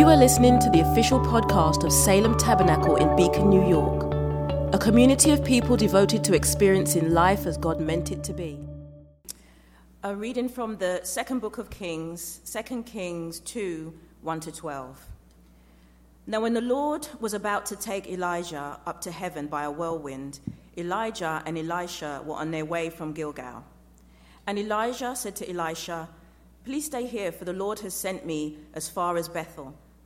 You are listening to the official podcast of Salem Tabernacle in Beacon, New York, a community of people devoted to experiencing life as God meant it to be. A reading from the second book of Kings, 2 Kings 2 1 to 12. Now, when the Lord was about to take Elijah up to heaven by a whirlwind, Elijah and Elisha were on their way from Gilgal. And Elijah said to Elisha, Please stay here, for the Lord has sent me as far as Bethel.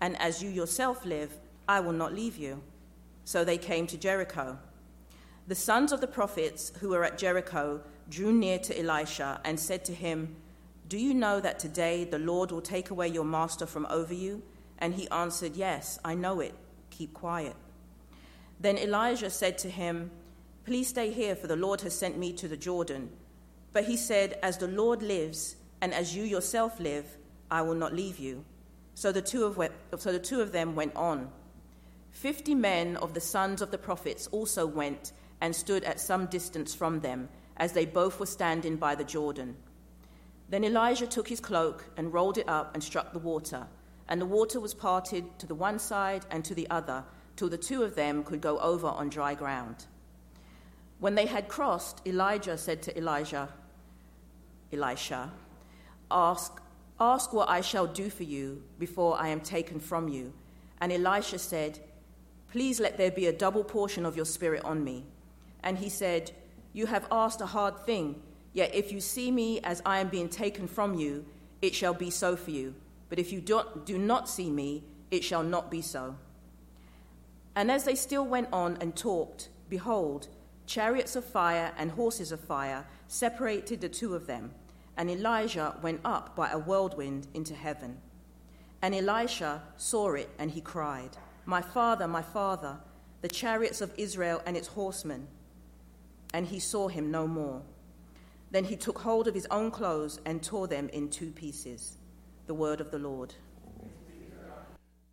and as you yourself live, I will not leave you. So they came to Jericho. The sons of the prophets who were at Jericho drew near to Elisha and said to him, Do you know that today the Lord will take away your master from over you? And he answered, Yes, I know it. Keep quiet. Then Elijah said to him, Please stay here, for the Lord has sent me to the Jordan. But he said, As the Lord lives, and as you yourself live, I will not leave you. So the two of, so the two of them went on. Fifty men of the sons of the prophets also went and stood at some distance from them, as they both were standing by the Jordan. Then Elijah took his cloak and rolled it up and struck the water, and the water was parted to the one side and to the other, till the two of them could go over on dry ground. When they had crossed, Elijah said to Elijah, Elisha, ask, ask what I shall do for you before I am taken from you. And Elisha said, Please let there be a double portion of your spirit on me. And he said, You have asked a hard thing, yet if you see me as I am being taken from you, it shall be so for you. But if you do, do not see me, it shall not be so. And as they still went on and talked, behold, chariots of fire and horses of fire separated the two of them, and Elijah went up by a whirlwind into heaven. And Elisha saw it, and he cried, My father, my father, the chariots of Israel and its horsemen. And he saw him no more. Then he took hold of his own clothes and tore them in two pieces. The word of the Lord.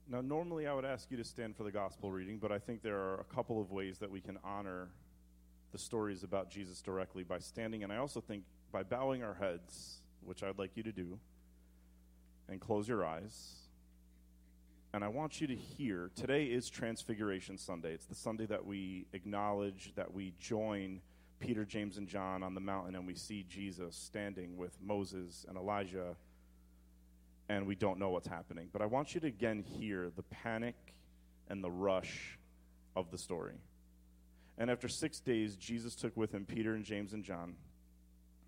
Now, normally I would ask you to stand for the gospel reading, but I think there are a couple of ways that we can honor the stories about Jesus directly by standing, and I also think by bowing our heads, which I'd like you to do, and close your eyes. And I want you to hear today is Transfiguration Sunday. It's the Sunday that we acknowledge, that we join Peter, James, and John on the mountain, and we see Jesus standing with Moses and Elijah, and we don't know what's happening. But I want you to again hear the panic and the rush of the story. And after six days, Jesus took with him Peter and James and John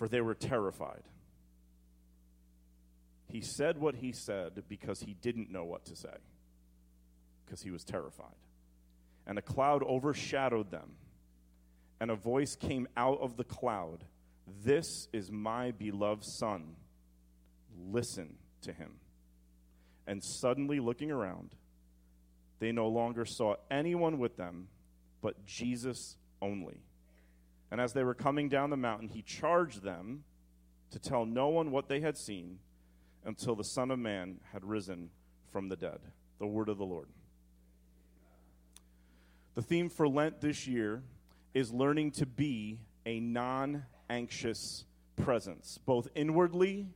for they were terrified. He said what he said because he didn't know what to say, because he was terrified. And a cloud overshadowed them, and a voice came out of the cloud This is my beloved Son. Listen to him. And suddenly, looking around, they no longer saw anyone with them but Jesus only. And as they were coming down the mountain, he charged them to tell no one what they had seen until the Son of Man had risen from the dead. The word of the Lord. The theme for Lent this year is learning to be a non anxious presence, both inwardly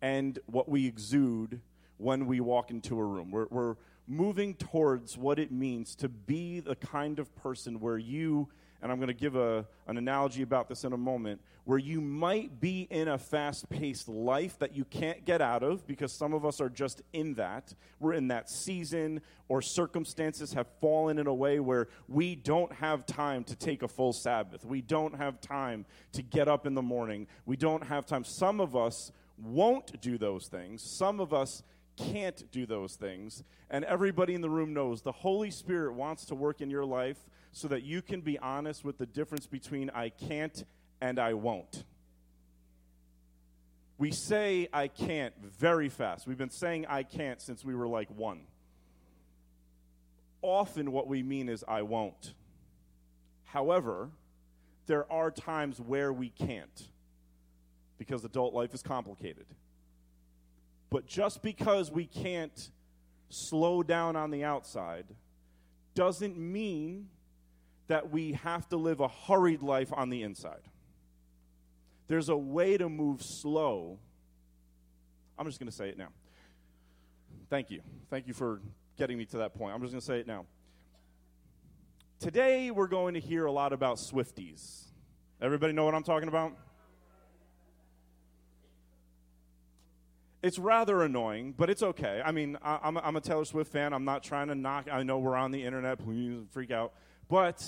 and what we exude when we walk into a room. We're, we're moving towards what it means to be the kind of person where you and I'm going to give a, an analogy about this in a moment, where you might be in a fast paced life that you can't get out of because some of us are just in that. We're in that season, or circumstances have fallen in a way where we don't have time to take a full Sabbath. We don't have time to get up in the morning. We don't have time. Some of us won't do those things. Some of us can't do those things. And everybody in the room knows the Holy Spirit wants to work in your life so that you can be honest with the difference between I can't and I won't. We say I can't very fast. We've been saying I can't since we were like one. Often, what we mean is I won't. However, there are times where we can't because adult life is complicated. But just because we can't slow down on the outside doesn't mean that we have to live a hurried life on the inside. There's a way to move slow. I'm just going to say it now. Thank you. Thank you for getting me to that point. I'm just going to say it now. Today, we're going to hear a lot about Swifties. Everybody know what I'm talking about? It's rather annoying, but it's okay. I mean, I, am a, I'm a Taylor Swift fan. I'm not trying to knock. I know we're on the internet. Please freak out. But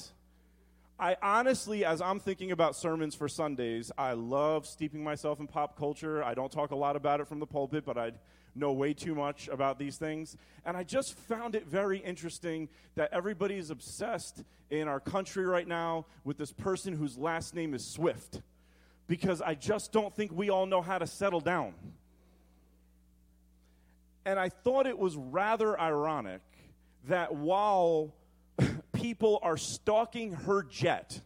I honestly, as I'm thinking about sermons for Sundays, I love steeping myself in pop culture. I don't talk a lot about it from the pulpit, but I know way too much about these things. And I just found it very interesting that everybody is obsessed in our country right now with this person whose last name is Swift. Because I just don't think we all know how to settle down. And I thought it was rather ironic that while people are stalking her jet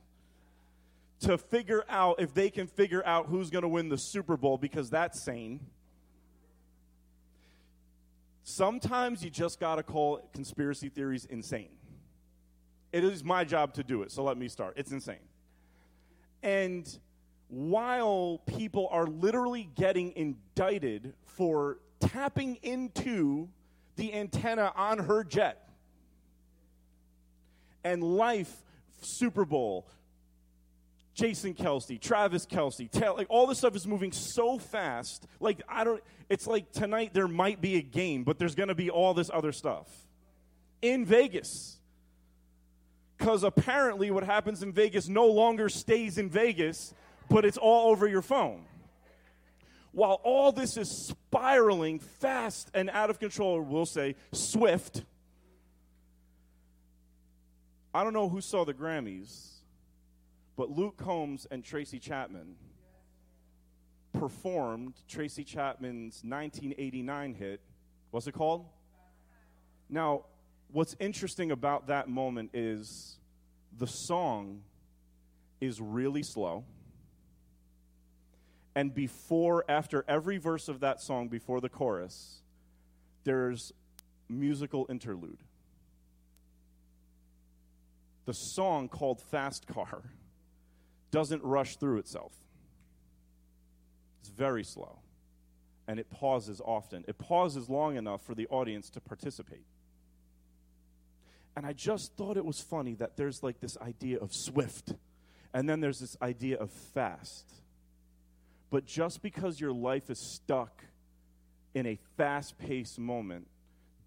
to figure out if they can figure out who's going to win the Super Bowl because that's sane. Sometimes you just got to call conspiracy theories insane. It is my job to do it, so let me start. It's insane. And while people are literally getting indicted for tapping into the antenna on her jet, and life Super Bowl, Jason Kelce, Travis Kelce, Taylor, like all this stuff is moving so fast. Like I don't it's like tonight there might be a game, but there's going to be all this other stuff in Vegas. Cuz apparently what happens in Vegas no longer stays in Vegas, but it's all over your phone. While all this is spiraling fast and out of control, we'll say swift, I don't know who saw the Grammys, but Luke Combs and Tracy Chapman performed Tracy Chapman's 1989 hit. What's it called? Now, what's interesting about that moment is the song is really slow. And before, after every verse of that song, before the chorus, there's musical interlude the song called Fast Car doesn't rush through itself. It's very slow. And it pauses often. It pauses long enough for the audience to participate. And I just thought it was funny that there's like this idea of swift, and then there's this idea of fast. But just because your life is stuck in a fast paced moment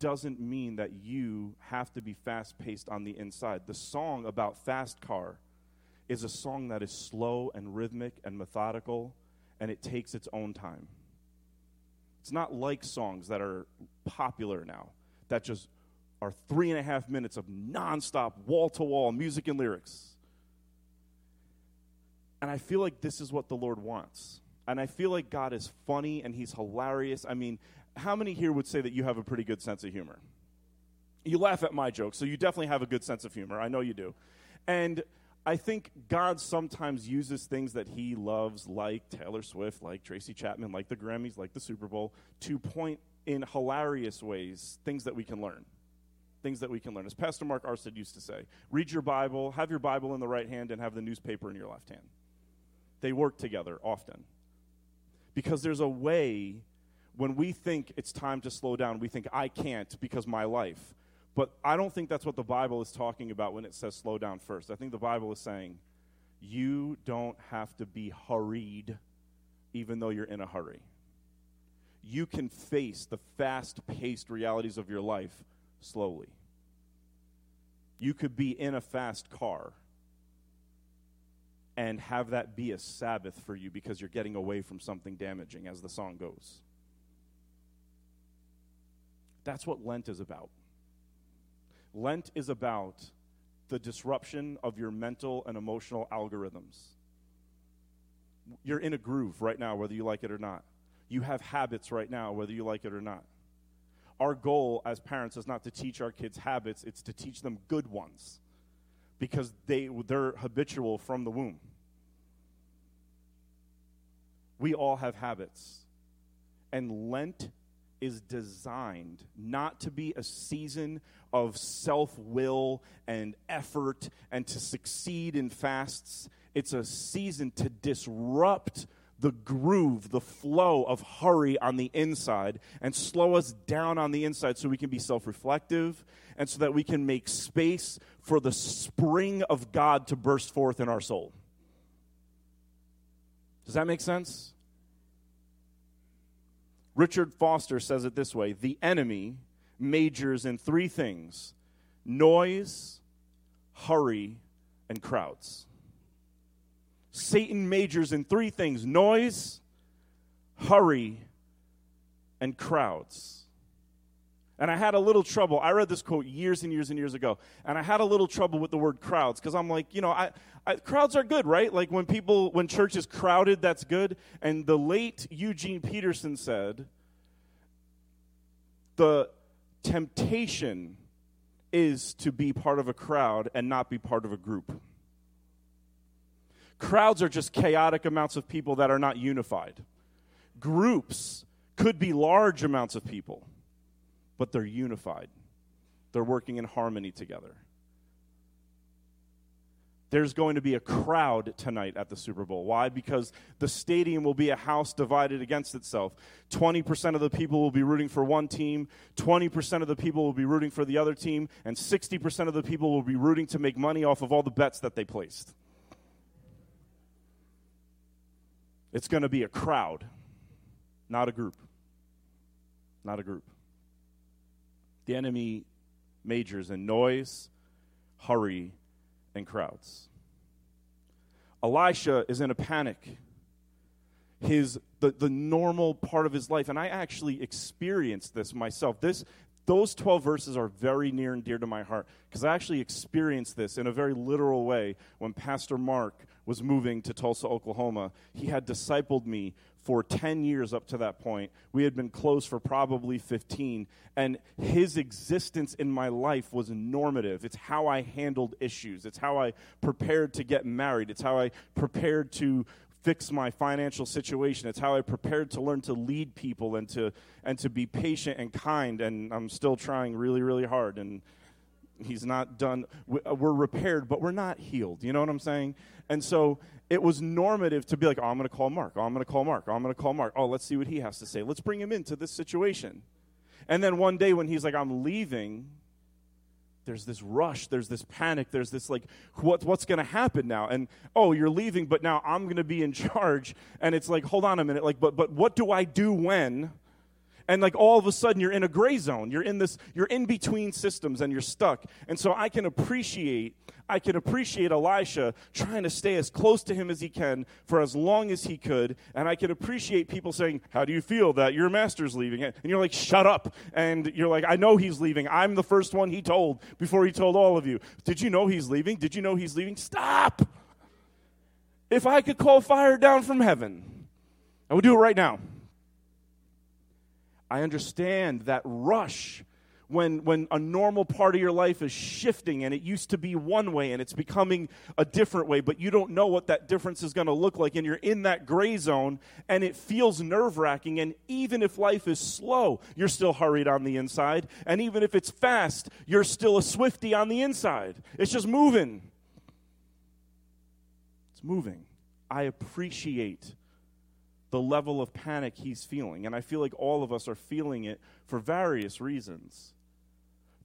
doesn't mean that you have to be fast paced on the inside. The song about Fast Car is a song that is slow and rhythmic and methodical, and it takes its own time. It's not like songs that are popular now, that just are three and a half minutes of nonstop, wall to wall music and lyrics. And I feel like this is what the Lord wants. And I feel like God is funny and He's hilarious. I mean, how many here would say that you have a pretty good sense of humor? You laugh at my jokes, so you definitely have a good sense of humor. I know you do. And I think God sometimes uses things that he loves, like Taylor Swift, like Tracy Chapman, like the Grammys, like the Super Bowl, to point in hilarious ways things that we can learn. Things that we can learn. As Pastor Mark Arstead used to say, read your Bible, have your Bible in the right hand, and have the newspaper in your left hand. They work together often. Because there's a way when we think it's time to slow down, we think, I can't because my life. But I don't think that's what the Bible is talking about when it says slow down first. I think the Bible is saying you don't have to be hurried even though you're in a hurry. You can face the fast paced realities of your life slowly. You could be in a fast car and have that be a Sabbath for you because you're getting away from something damaging, as the song goes. That's what Lent is about. Lent is about the disruption of your mental and emotional algorithms. You're in a groove right now, whether you like it or not. You have habits right now, whether you like it or not. Our goal as parents is not to teach our kids habits, it's to teach them good ones because they, they're habitual from the womb. We all have habits. And Lent is designed not to be a season of self will and effort and to succeed in fasts. It's a season to disrupt the groove, the flow of hurry on the inside and slow us down on the inside so we can be self reflective and so that we can make space for the spring of God to burst forth in our soul. Does that make sense? Richard Foster says it this way The enemy majors in three things noise, hurry, and crowds. Satan majors in three things noise, hurry, and crowds. And I had a little trouble. I read this quote years and years and years ago, and I had a little trouble with the word crowds because I'm like, you know, I, I, crowds are good, right? Like when people, when church is crowded, that's good. And the late Eugene Peterson said, the temptation is to be part of a crowd and not be part of a group. Crowds are just chaotic amounts of people that are not unified. Groups could be large amounts of people but they're unified. They're working in harmony together. There's going to be a crowd tonight at the Super Bowl. Why? Because the stadium will be a house divided against itself. 20% of the people will be rooting for one team, 20% of the people will be rooting for the other team, and 60% of the people will be rooting to make money off of all the bets that they placed. It's going to be a crowd, not a group. Not a group. The enemy majors in noise, hurry, and crowds. Elisha is in a panic. His the, the normal part of his life, and I actually experienced this myself. This those 12 verses are very near and dear to my heart because I actually experienced this in a very literal way when Pastor Mark was moving to Tulsa, Oklahoma. He had discipled me for 10 years up to that point. We had been close for probably 15. And his existence in my life was normative. It's how I handled issues, it's how I prepared to get married, it's how I prepared to fix my financial situation. It's how I prepared to learn to lead people and to and to be patient and kind. And I'm still trying really, really hard. And he's not done. Uh, we're repaired, but we're not healed. You know what I'm saying? And so it was normative to be like, oh, I'm going to call Mark. Oh, I'm going to call Mark. Oh, I'm going to call Mark. Oh, let's see what he has to say. Let's bring him into this situation. And then one day when he's like, I'm leaving, there's this rush, there's this panic, there's this like, what, what's going to happen now? And oh, you're leaving, but now I'm going to be in charge. And it's like, hold on a minute, like, but but what do I do when? And like all of a sudden you're in a gray zone. You're in this you're in between systems and you're stuck. And so i can appreciate i can appreciate elisha trying to stay as close to him as he can for as long as he could. And i can appreciate people saying how do you feel that your master's leaving? And you're like shut up. And you're like i know he's leaving. I'm the first one he told before he told all of you. Did you know he's leaving? Did you know he's leaving? Stop! If i could call fire down from heaven i would do it right now I understand that rush when, when a normal part of your life is shifting and it used to be one way and it's becoming a different way, but you don't know what that difference is going to look like, and you're in that gray zone and it feels nerve wracking. And even if life is slow, you're still hurried on the inside. And even if it's fast, you're still a swifty on the inside. It's just moving. It's moving. I appreciate the level of panic he's feeling. And I feel like all of us are feeling it for various reasons.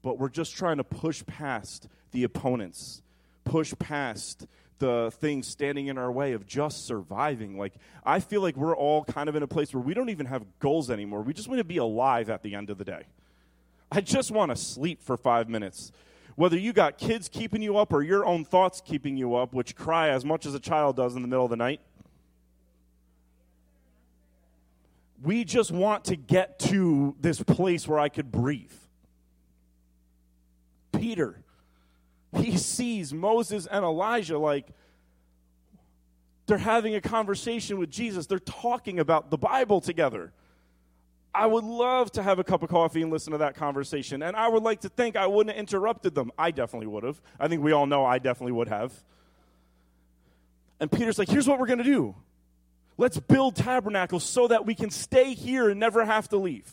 but we're just trying to push past the opponents, push past the things standing in our way of just surviving. Like, I feel like we're all kind of in a place where we don't even have goals anymore. We just want to be alive at the end of the day. I just want to sleep for five minutes. Whether you got kids keeping you up or your own thoughts keeping you up, which cry as much as a child does in the middle of the night. We just want to get to this place where I could breathe. Peter, he sees Moses and Elijah like they're having a conversation with Jesus. They're talking about the Bible together. I would love to have a cup of coffee and listen to that conversation. And I would like to think I wouldn't have interrupted them. I definitely would have. I think we all know I definitely would have. And Peter's like, here's what we're going to do let's build tabernacles so that we can stay here and never have to leave.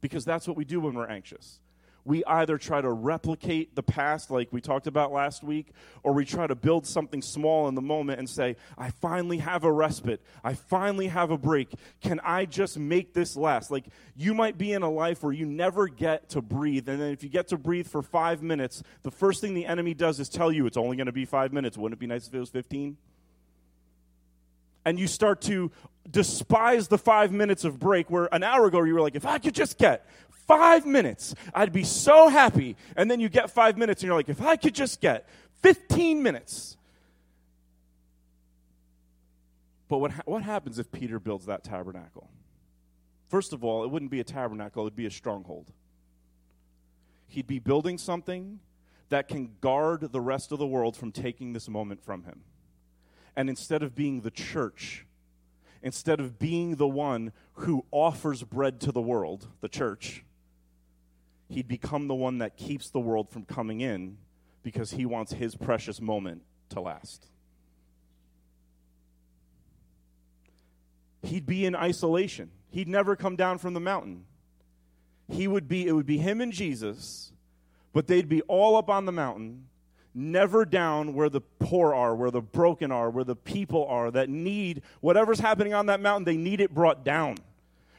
Because that's what we do when we're anxious we either try to replicate the past, like we talked about last week, or we try to build something small in the moment and say, I finally have a respite. I finally have a break. Can I just make this last? Like, you might be in a life where you never get to breathe. And then if you get to breathe for five minutes, the first thing the enemy does is tell you it's only going to be five minutes. Wouldn't it be nice if it was 15? And you start to despise the five minutes of break where an hour ago you were like, if I could just get five minutes, I'd be so happy. And then you get five minutes and you're like, if I could just get 15 minutes. But what, ha- what happens if Peter builds that tabernacle? First of all, it wouldn't be a tabernacle, it would be a stronghold. He'd be building something that can guard the rest of the world from taking this moment from him. And instead of being the church, instead of being the one who offers bread to the world, the church, he'd become the one that keeps the world from coming in because he wants his precious moment to last. He'd be in isolation. He'd never come down from the mountain. He would be it would be him and Jesus, but they'd be all up on the mountain, never down where the poor are, where the broken are, where the people are that need whatever's happening on that mountain, they need it brought down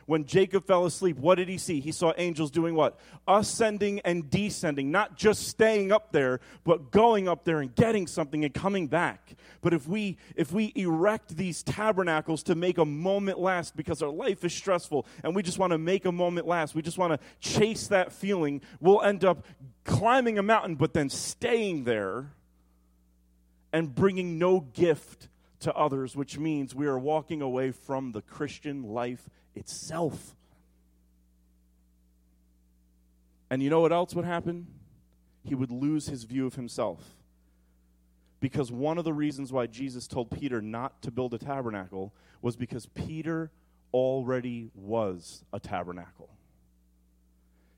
when Jacob fell asleep, what did he see? He saw angels doing what? Ascending and descending, not just staying up there, but going up there and getting something and coming back. But if we if we erect these tabernacles to make a moment last because our life is stressful and we just want to make a moment last, we just want to chase that feeling, we'll end up climbing a mountain but then staying there and bringing no gift to others, which means we are walking away from the Christian life itself. And you know what else would happen? He would lose his view of himself. Because one of the reasons why Jesus told Peter not to build a tabernacle was because Peter already was a tabernacle.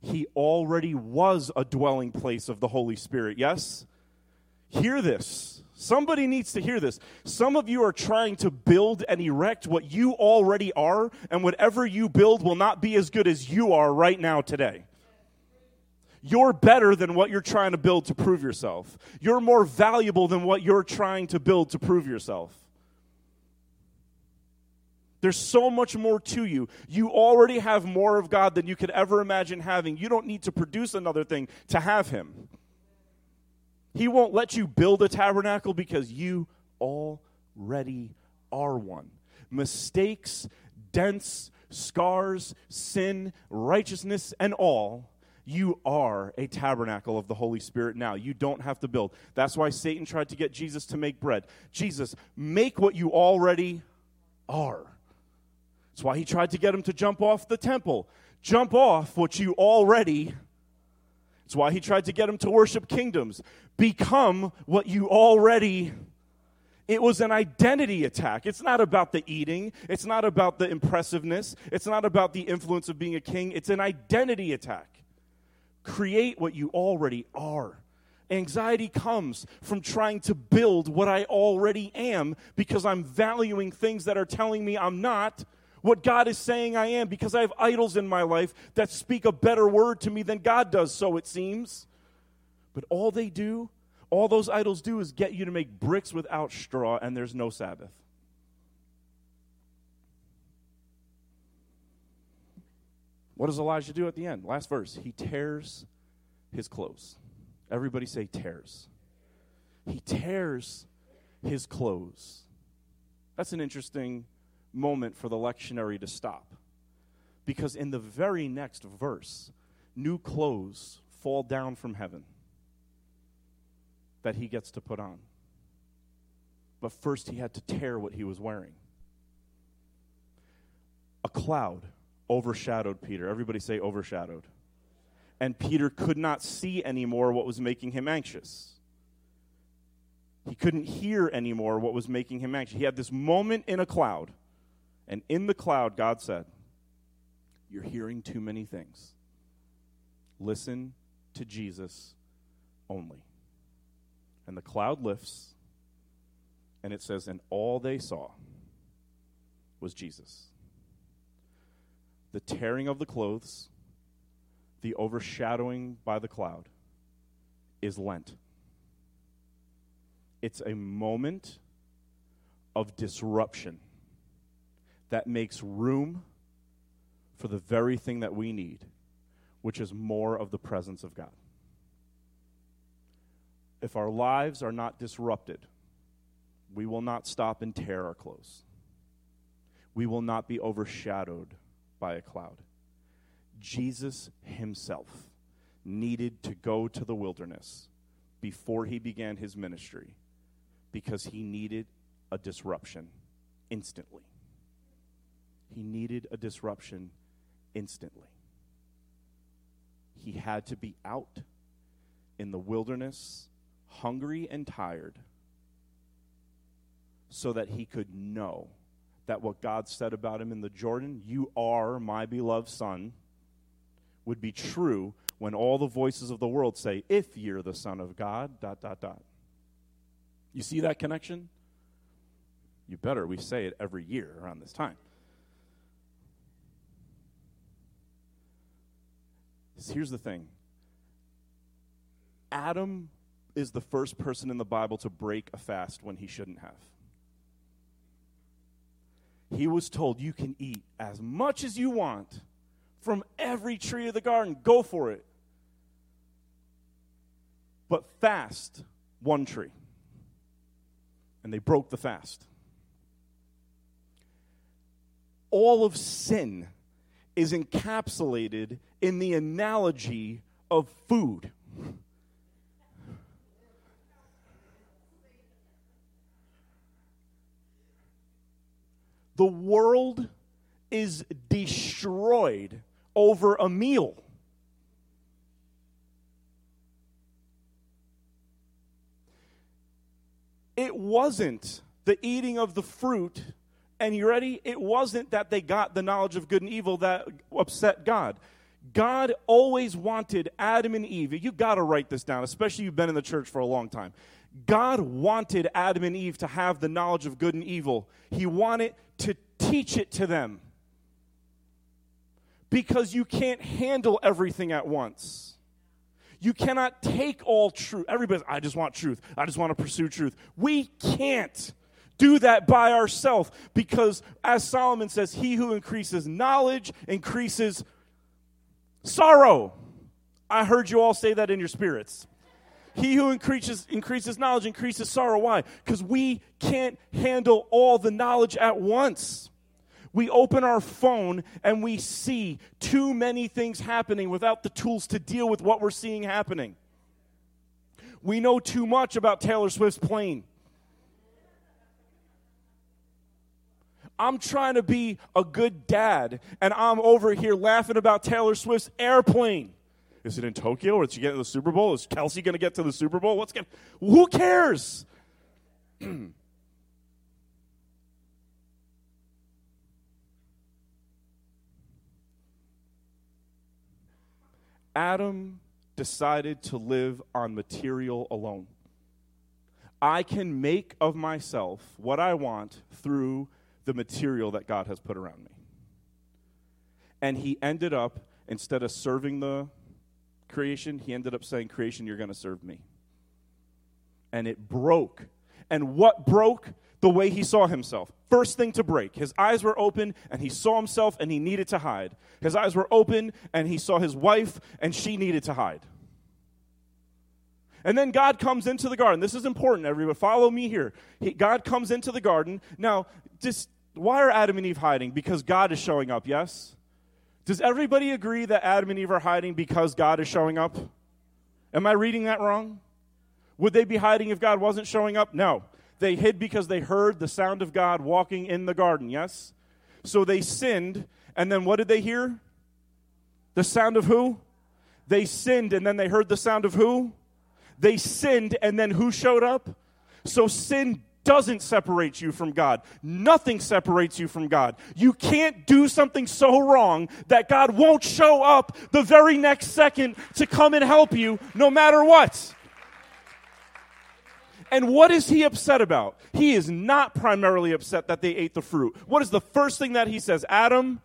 He already was a dwelling place of the Holy Spirit, yes? Hear this. Somebody needs to hear this. Some of you are trying to build and erect what you already are, and whatever you build will not be as good as you are right now today. You're better than what you're trying to build to prove yourself. You're more valuable than what you're trying to build to prove yourself. There's so much more to you. You already have more of God than you could ever imagine having. You don't need to produce another thing to have Him. He won't let you build a tabernacle because you already are one. Mistakes, dents, scars, sin, righteousness, and all, you are a tabernacle of the Holy Spirit now. You don't have to build. That's why Satan tried to get Jesus to make bread. Jesus, make what you already are. That's why he tried to get him to jump off the temple. Jump off what you already it's why he tried to get him to worship kingdoms. Become what you already it was an identity attack. It's not about the eating. It's not about the impressiveness. It's not about the influence of being a king. It's an identity attack. Create what you already are. Anxiety comes from trying to build what I already am because I'm valuing things that are telling me I'm not what God is saying I am because I have idols in my life that speak a better word to me than God does, so it seems. But all they do, all those idols do, is get you to make bricks without straw, and there's no Sabbath. What does Elijah do at the end? Last verse. He tears his clothes. Everybody say tears. He tears his clothes. That's an interesting moment for the lectionary to stop. Because in the very next verse, new clothes fall down from heaven that he gets to put on. But first, he had to tear what he was wearing. A cloud overshadowed Peter. Everybody say overshadowed. And Peter could not see anymore what was making him anxious. He couldn't hear anymore what was making him anxious. He had this moment in a cloud. And in the cloud, God said, You're hearing too many things. Listen to Jesus only. And the cloud lifts, and it says, And all they saw was Jesus. The tearing of the clothes, the overshadowing by the cloud, is Lent. It's a moment of disruption that makes room for the very thing that we need, which is more of the presence of God. If our lives are not disrupted, we will not stop and tear our clothes. We will not be overshadowed by a cloud. Jesus himself needed to go to the wilderness before he began his ministry because he needed a disruption instantly. He needed a disruption instantly. He had to be out in the wilderness, hungry and tired, so that he could know that what God said about him in the Jordan, you are my beloved son, would be true when all the voices of the world say, if you're the son of God, dot, dot, dot. You see that connection? You better. We say it every year around this time. Here's the thing Adam is the first person in the Bible to break a fast when he shouldn't have. He was told, You can eat as much as you want from every tree of the garden. Go for it. But fast one tree. And they broke the fast. All of sin is encapsulated in the analogy of food. The world is destroyed over a meal. It wasn't the eating of the fruit, and you ready? It wasn't that they got the knowledge of good and evil that upset God. God always wanted Adam and Eve. You got to write this down, especially you've been in the church for a long time. God wanted Adam and Eve to have the knowledge of good and evil. He wanted to teach it to them. Because you can't handle everything at once. You cannot take all truth. Everybody, I just want truth. I just want to pursue truth. We can't do that by ourselves because, as Solomon says, he who increases knowledge increases sorrow. I heard you all say that in your spirits. He who increases, increases knowledge increases sorrow. Why? Because we can't handle all the knowledge at once. We open our phone and we see too many things happening without the tools to deal with what we're seeing happening. We know too much about Taylor Swift's plane. I'm trying to be a good dad, and I'm over here laughing about Taylor Swift's airplane. Is it in Tokyo or is she getting to the Super Bowl? Is Kelce going to get to the Super Bowl? What's going Who cares? Adam decided to live on material alone. I can make of myself what I want through the material that God has put around me. And he ended up, instead of serving the creation, he ended up saying, Creation, you're going to serve me. And it broke. And what broke? the way he saw himself. First thing to break. His eyes were open and he saw himself and he needed to hide. His eyes were open and he saw his wife and she needed to hide. And then God comes into the garden. This is important, everyone. Follow me here. He, God comes into the garden. Now, just why are Adam and Eve hiding? Because God is showing up, yes? Does everybody agree that Adam and Eve are hiding because God is showing up? Am I reading that wrong? Would they be hiding if God wasn't showing up? No. They hid because they heard the sound of God walking in the garden, yes? So they sinned, and then what did they hear? The sound of who? They sinned, and then they heard the sound of who? They sinned, and then who showed up? So sin doesn't separate you from God. Nothing separates you from God. You can't do something so wrong that God won't show up the very next second to come and help you no matter what. And what is he upset about? He is not primarily upset that they ate the fruit. What is the first thing that he says? Adam,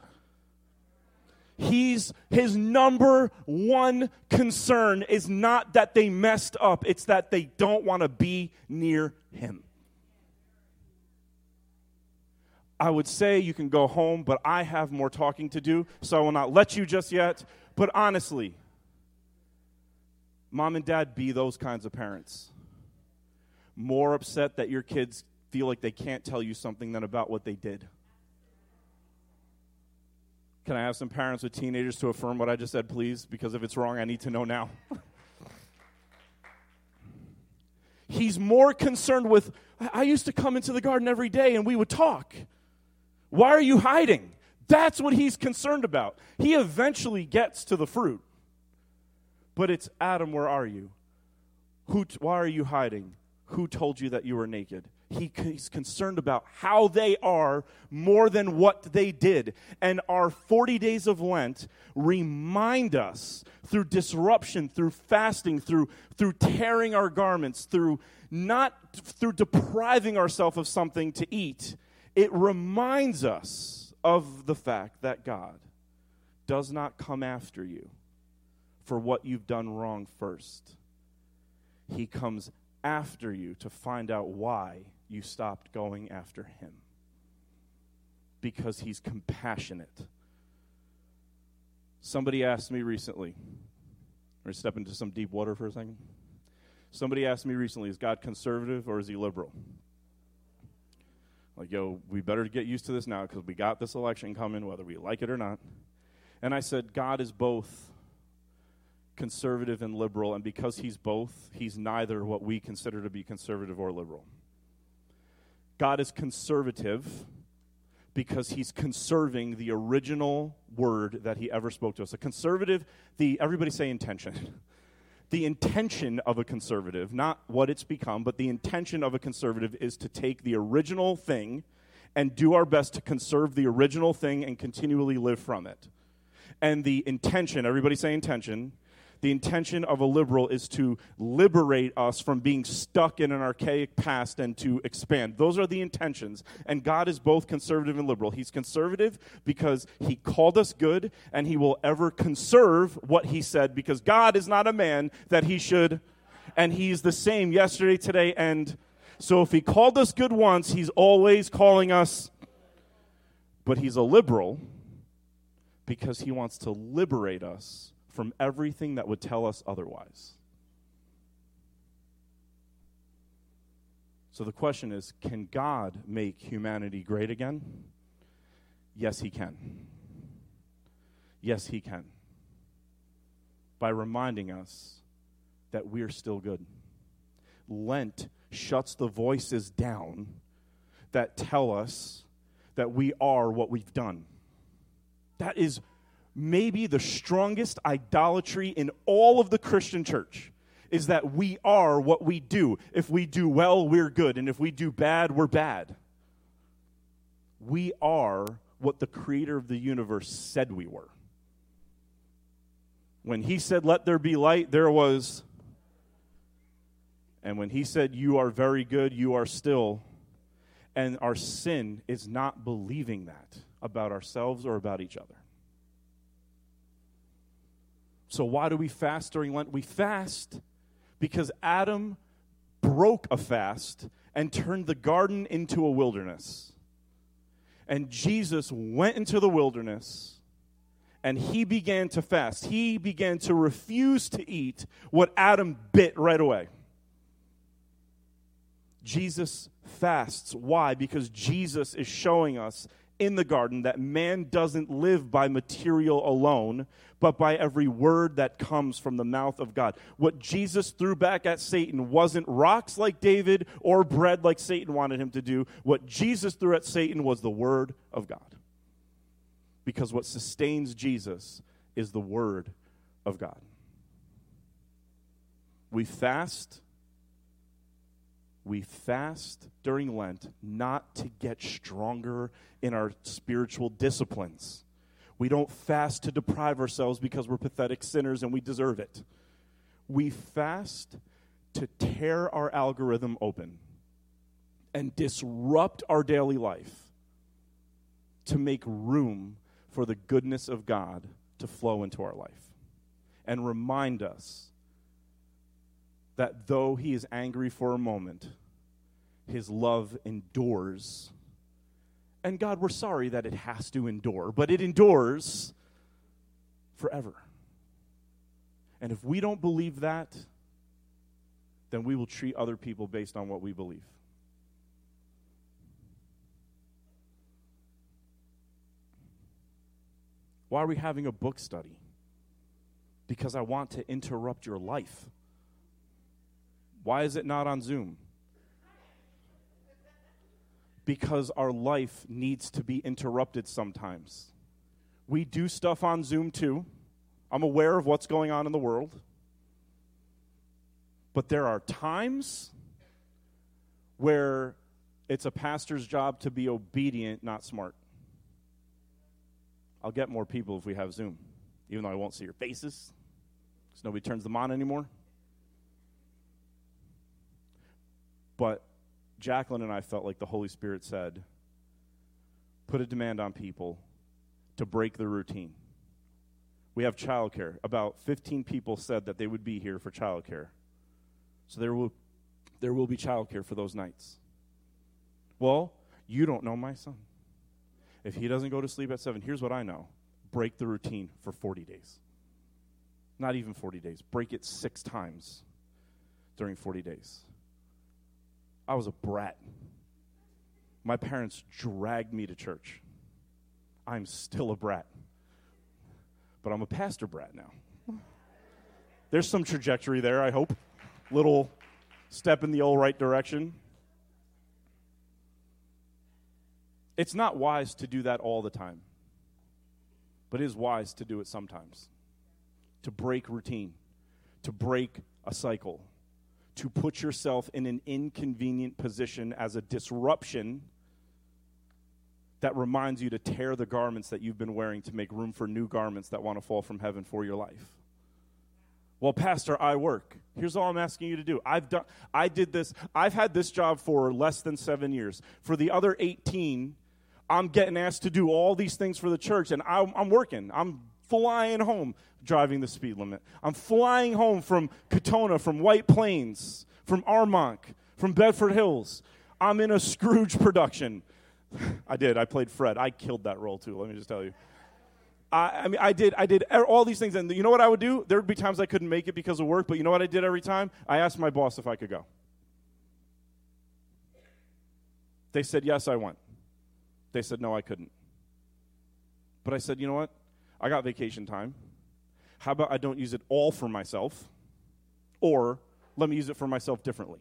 he's his number one concern is not that they messed up, it's that they don't want to be near him. I would say you can go home, but I have more talking to do, so I will not let you just yet. But honestly, mom and dad be those kinds of parents more upset that your kids feel like they can't tell you something than about what they did? Can I have some parents with teenagers to affirm what I just said, please? Because if it's wrong, I need to know now. He's more concerned with, I used to come into the garden every day and we would talk. Why are you hiding? That's what he's concerned about. He eventually gets to the fruit. But it's Adam, where are you? Who, why are you hiding? Who told you that you were naked? He, he's concerned about how they are more than what they did. And our 40 days of Lent remind us through disruption, through fasting, through, through tearing our garments, through not through depriving ourselves of something to eat. It reminds us of the fact that God does not come after you for what you've done wrong first. He comes after you to find out why you stopped going after him. Because he's compassionate. Somebody asked me recently, or step into some deep water for a second. Somebody asked me recently, is God conservative or is he liberal? Like, yo, we better get used to this now because we got this election coming, whether we like it or not. And I said, God is both conservative and liberal, and because he's both, he's neither what we consider to be conservative or liberal. God is conservative because he's conserving the original word that he ever spoke to us. A conservative, the everybody say intention. the intention of a conservative, not what it's become, but the intention of a conservative is to take the original thing and do our best to conserve the original thing and continually live from it. And the intention, everybody say intention, the intention of a liberal is to liberate us from being stuck in an archaic past and to expand. Those are the intentions. And God is both conservative and liberal. He's conservative because He called us good, and He will ever conserve what He said because God is not a man that He should. And He's the same yesterday, today, and so if He called us good once, He's always calling us. But He's a liberal because He wants to liberate us from everything that would tell us otherwise. So the question is can God make humanity great again? Yes, He can. Yes, He can. By reminding us that we're still good. Lent shuts the voices down that tell us that we are what we've done. That is maybe the strongest idolatry in all of the Christian church is that we are what we do. If we do well, we're good, and if we do bad, we're bad. We are what the creator of the universe said we were. When he said, Let there be light, there was. And when he said, You are very good, you are still. And our sin is not believing that about ourselves or about each other. So, why do we fast during Lent? We fast because Adam broke a fast and turned the garden into a wilderness. And Jesus went into the wilderness and he began to fast. He began to refuse to eat what Adam bit right away. Jesus fasts. Why? Because Jesus is showing us in the garden that man doesn't live by material alone, but by every word that comes from the mouth of God. What Jesus threw back at Satan wasn't rocks like David or bread like Satan wanted him to do. What Jesus threw at Satan was the word of God. Because what sustains Jesus is the word of God. We fast we fast during Lent not to get stronger in our spiritual disciplines. We don't fast to deprive ourselves because we're pathetic sinners and we deserve it. We fast to tear our algorithm open and disrupt our daily life to make room for the goodness of God to flow into our life and remind us that though he is angry for a moment, his love endures. And God, we're sorry that it has to endure, but it endures forever. And if we don't believe that, then we will treat other people based on what we believe. Why are we having a book study? Because I want to interrupt your life. Why is it not on Zoom? Because our life needs to be interrupted sometimes. We do stuff on Zoom too. I'm aware of what's going on in the world. But there are times where it's a pastor's job to be obedient, not smart. I'll get more people if we have Zoom, even though I won't see your faces because nobody turns them on anymore. But Jacqueline and I felt like the Holy Spirit said, put a demand on people to break the routine. We have childcare. About 15 people said that they would be here for childcare. So there will, there will be childcare for those nights. Well, you don't know my son. If he doesn't go to sleep at 7, here's what I know break the routine for 40 days. Not even 40 days. Break it six times during 40 days. I was a brat. My parents dragged me to church. I'm still a brat. But I'm a pastor brat now. There's some trajectory there, I hope. Little step in the old right direction. It's not wise to do that all the time, but it is wise to do it sometimes. To break routine, to break a cycle to put yourself in an inconvenient position as a disruption that reminds you to tear the garments that you've been wearing to make room for new garments that want to fall from heaven for your life. Well, pastor, I work. Here's all I'm asking you to do. I've done I did this. I've had this job for less than 7 years. For the other 18, I'm getting asked to do all these things for the church and I'm, I'm working. I'm flying home driving the speed limit. I'm flying home from Katonah, from White Plains, from Armonk, from Bedford Hills. I'm in a Scrooge production. I did. I played Fred. I killed that role too. Let me just tell you. I, I, mean, I did. I did er, all these things, and you know what I would do? There would be times I couldn't make it because of work, but you know what I did every time? I asked my boss if I could go. They said yes, I went. They said no, I couldn't. But I said, you know what? I got vacation time. How about I don't use it all for myself? Or let me use it for myself differently.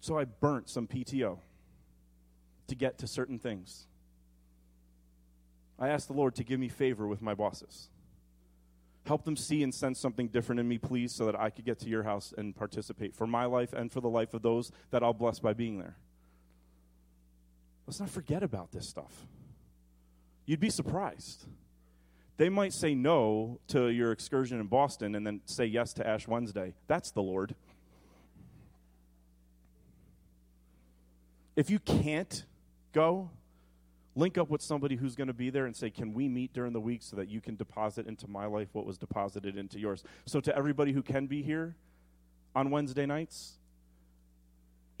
So I burnt some PTO to get to certain things. I asked the Lord to give me favor with my bosses. Help them see and sense something different in me, please, so that I could get to your house and participate for my life and for the life of those that I'll bless by being there. Let's not forget about this stuff. You'd be surprised they might say no to your excursion in Boston and then say yes to Ash Wednesday. That's the Lord. If you can't go, link up with somebody who's going to be there and say, Can we meet during the week so that you can deposit into my life what was deposited into yours? So, to everybody who can be here, on Wednesday nights,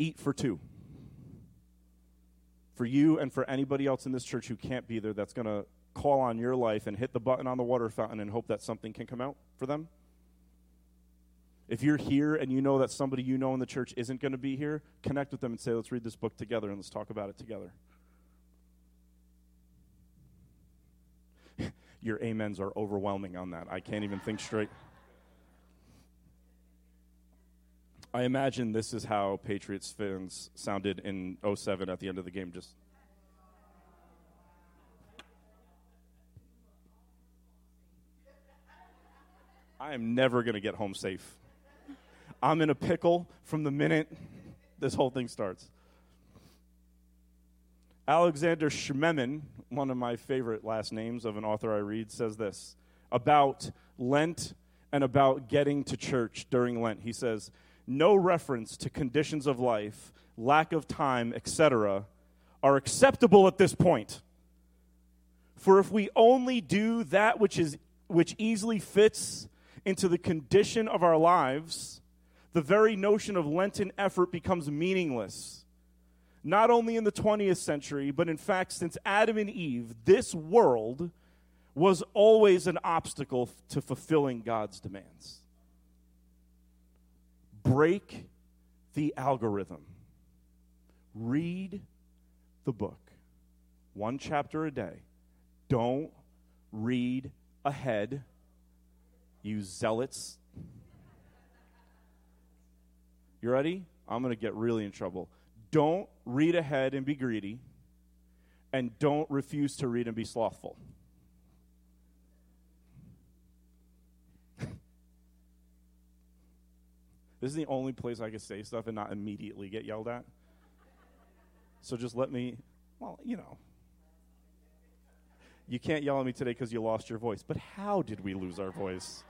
eat for two. For you and for anybody else in this church who can't be there that's going to call on your life and hit the button on the water fountain and hope that something can come out for them. If you're here and you know that somebody you know in the church isn't going to be here, connect with them and say, let's read this book together and let's talk about it together. Your amens are overwhelming on that. I can't even think straight. I imagine this is how Patriots fans sounded in 07 at the end of the game. Just. I am never going to get home safe. I'm in a pickle from the minute this whole thing starts. Alexander Schmemann, one of my favorite last names of an author I read, says this about Lent and about getting to church during Lent. He says, No reference to conditions of life, lack of time, etc., are acceptable at this point. For if we only do that which, is, which easily fits into the condition of our lives, the very notion of Lenten effort becomes meaningless. Not only in the 20th century, but in fact, since Adam and Eve, this world was always an obstacle to fulfilling God's demands. Break the algorithm. Read the book, one chapter a day. Don't read ahead, you zealots you ready? I'm going to get really in trouble. Don't read ahead and be greedy, and don't refuse to read and be slothful. Is the only place I can say stuff and not immediately get yelled at. So just let me, well, you know. You can't yell at me today because you lost your voice. But how did we lose our voice?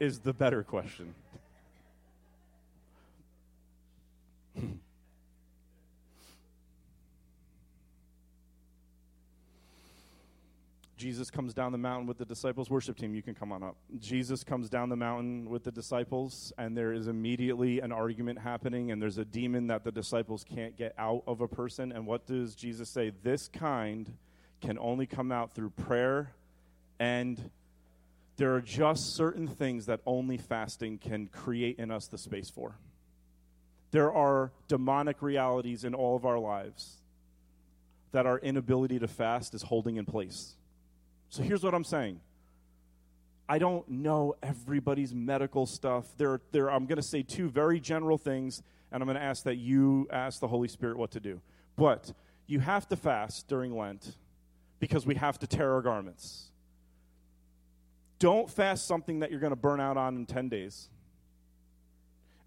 Is the better question. Jesus comes down the mountain with the disciples. Worship team, you can come on up. Jesus comes down the mountain with the disciples, and there is immediately an argument happening, and there's a demon that the disciples can't get out of a person. And what does Jesus say? This kind can only come out through prayer, and there are just certain things that only fasting can create in us the space for. There are demonic realities in all of our lives that our inability to fast is holding in place. So here's what I'm saying. I don't know everybody's medical stuff. There, there, I'm going to say two very general things, and I'm going to ask that you ask the Holy Spirit what to do. But you have to fast during Lent because we have to tear our garments. Don't fast something that you're going to burn out on in 10 days.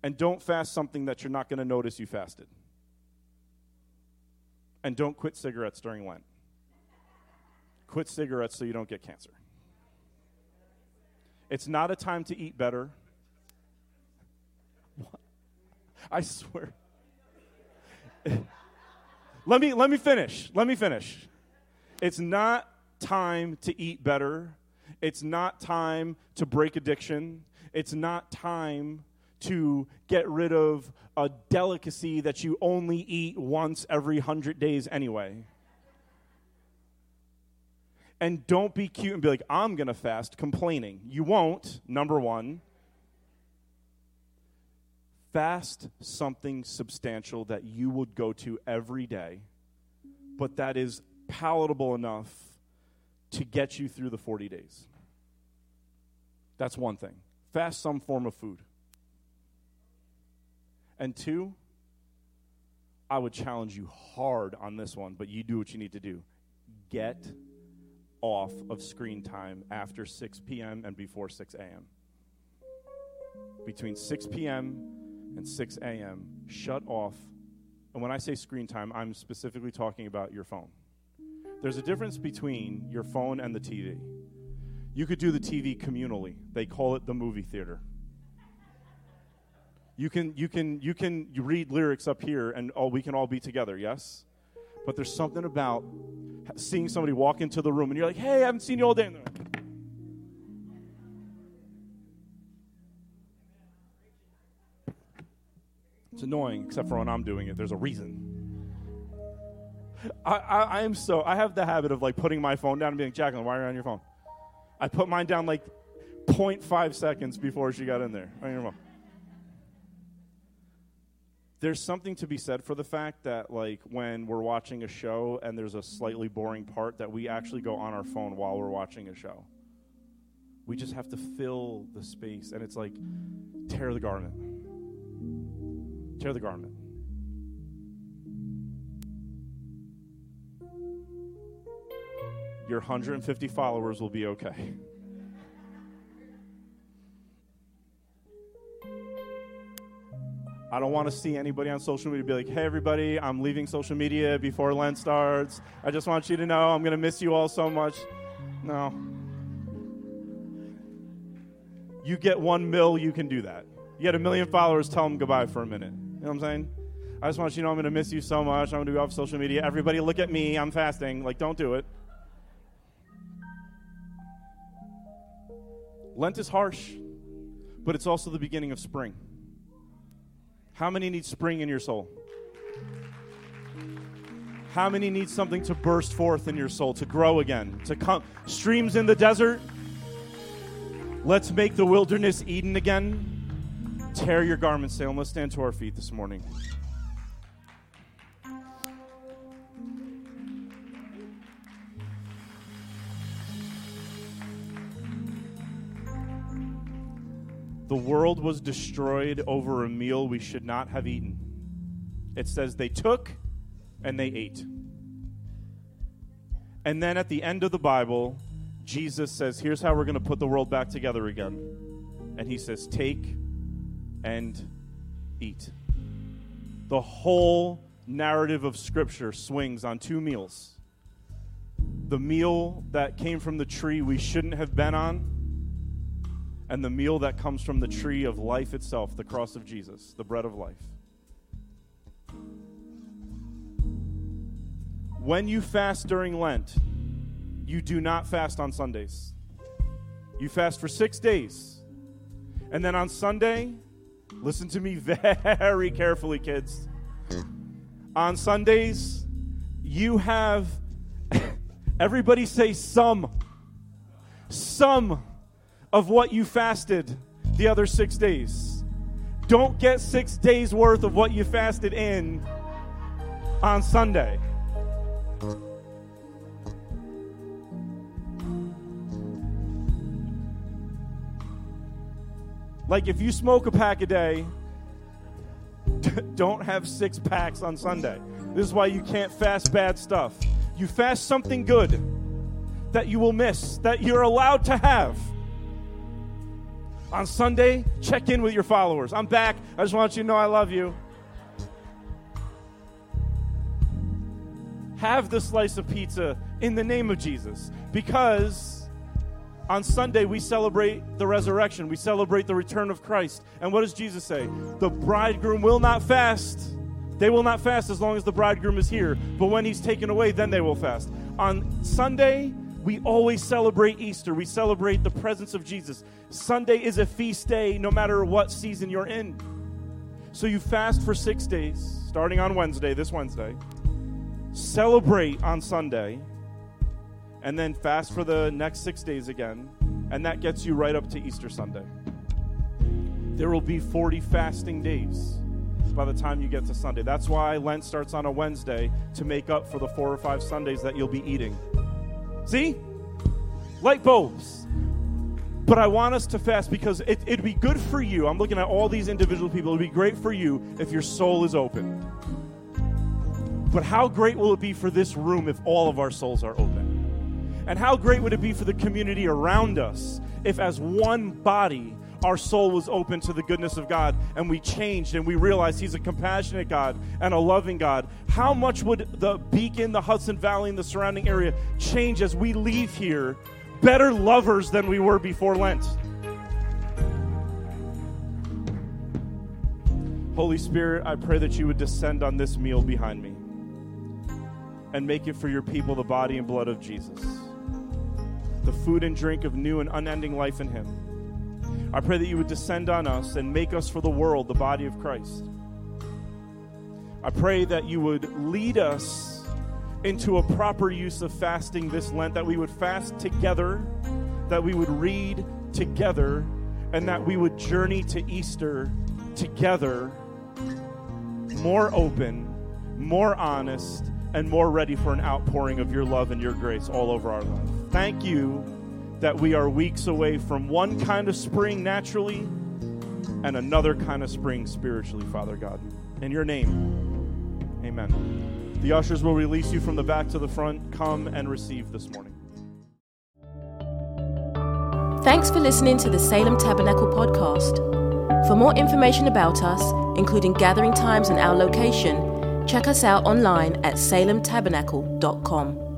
And don't fast something that you're not going to notice you fasted. And don't quit cigarettes during Lent. Quit cigarettes so you don't get cancer. It's not a time to eat better. What? I swear. let me let me finish. Let me finish. It's not time to eat better. It's not time to break addiction. It's not time to get rid of a delicacy that you only eat once every 100 days anyway. And don't be cute and be like, I'm going to fast, complaining. You won't, number one. Fast something substantial that you would go to every day, but that is palatable enough to get you through the 40 days. That's one thing. Fast some form of food. And two, I would challenge you hard on this one, but you do what you need to do. Get off of screen time after 6 p.m. and before 6 a.m. Between 6 p.m. and 6 a.m., shut off. And when I say screen time, I'm specifically talking about your phone. There's a difference between your phone and the TV. You could do the TV communally, they call it the movie theater. You can, you can, you can read lyrics up here and all, we can all be together, yes? But there's something about seeing somebody walk into the room and you're like, hey, I haven't seen you all day. It's annoying, except for when I'm doing it. There's a reason. I, I, I am so, I have the habit of like putting my phone down and being like, Jacqueline, why are you on your phone? I put mine down like 0.5 seconds before she got in there. On your phone. There's something to be said for the fact that, like, when we're watching a show and there's a slightly boring part, that we actually go on our phone while we're watching a show. We just have to fill the space, and it's like tear the garment. Tear the garment. Your 150 followers will be okay. I don't want to see anybody on social media be like, hey, everybody, I'm leaving social media before Lent starts. I just want you to know I'm going to miss you all so much. No. You get one mil, you can do that. You get a million followers, tell them goodbye for a minute. You know what I'm saying? I just want you to know I'm going to miss you so much. I'm going to be off social media. Everybody, look at me. I'm fasting. Like, don't do it. Lent is harsh, but it's also the beginning of spring. How many need spring in your soul? How many need something to burst forth in your soul, to grow again, to come? Streams in the desert. Let's make the wilderness Eden again. Tear your garments, Salem. Let's stand to our feet this morning. The world was destroyed over a meal we should not have eaten. It says they took and they ate. And then at the end of the Bible, Jesus says, Here's how we're going to put the world back together again. And he says, Take and eat. The whole narrative of Scripture swings on two meals the meal that came from the tree we shouldn't have been on and the meal that comes from the mm. tree of life itself, the cross of Jesus, the bread of life. When you fast during Lent, you do not fast on Sundays. You fast for six days. And then on Sunday, listen to me very carefully, kids. On Sundays, you have, everybody say some. Some of what you fasted the other six days. Don't get six days worth of what you fasted in on Sunday. Like if you smoke a pack a day, don't have six packs on Sunday. This is why you can't fast bad stuff. You fast something good that you will miss, that you're allowed to have. On Sunday, check in with your followers. I'm back. I just want you to know I love you. Have the slice of pizza in the name of Jesus because on Sunday we celebrate the resurrection, we celebrate the return of Christ. And what does Jesus say? The bridegroom will not fast. They will not fast as long as the bridegroom is here, but when he's taken away, then they will fast. On Sunday, we always celebrate Easter. We celebrate the presence of Jesus. Sunday is a feast day no matter what season you're in. So you fast for six days, starting on Wednesday, this Wednesday. Celebrate on Sunday, and then fast for the next six days again. And that gets you right up to Easter Sunday. There will be 40 fasting days by the time you get to Sunday. That's why Lent starts on a Wednesday to make up for the four or five Sundays that you'll be eating. See? Light bulbs. But I want us to fast because it, it'd be good for you. I'm looking at all these individual people. It'd be great for you if your soul is open. But how great will it be for this room if all of our souls are open? And how great would it be for the community around us if, as one body, our soul was open to the goodness of God and we changed and we realized He's a compassionate God and a loving God, how much would the Beacon, the Hudson Valley, and the surrounding area change as we leave here better lovers than we were before Lent? Holy Spirit, I pray that you would descend on this meal behind me and make it for your people the body and blood of Jesus, the food and drink of new and unending life in Him. I pray that you would descend on us and make us for the world the body of Christ. I pray that you would lead us into a proper use of fasting this Lent, that we would fast together, that we would read together, and that we would journey to Easter together more open, more honest, and more ready for an outpouring of your love and your grace all over our life. Thank you that we are weeks away from one kind of spring naturally and another kind of spring spiritually, Father God. In your name, amen. The ushers will release you from the back to the front. Come and receive this morning. Thanks for listening to the Salem Tabernacle podcast. For more information about us, including gathering times and our location, check us out online at salemtabernacle.com.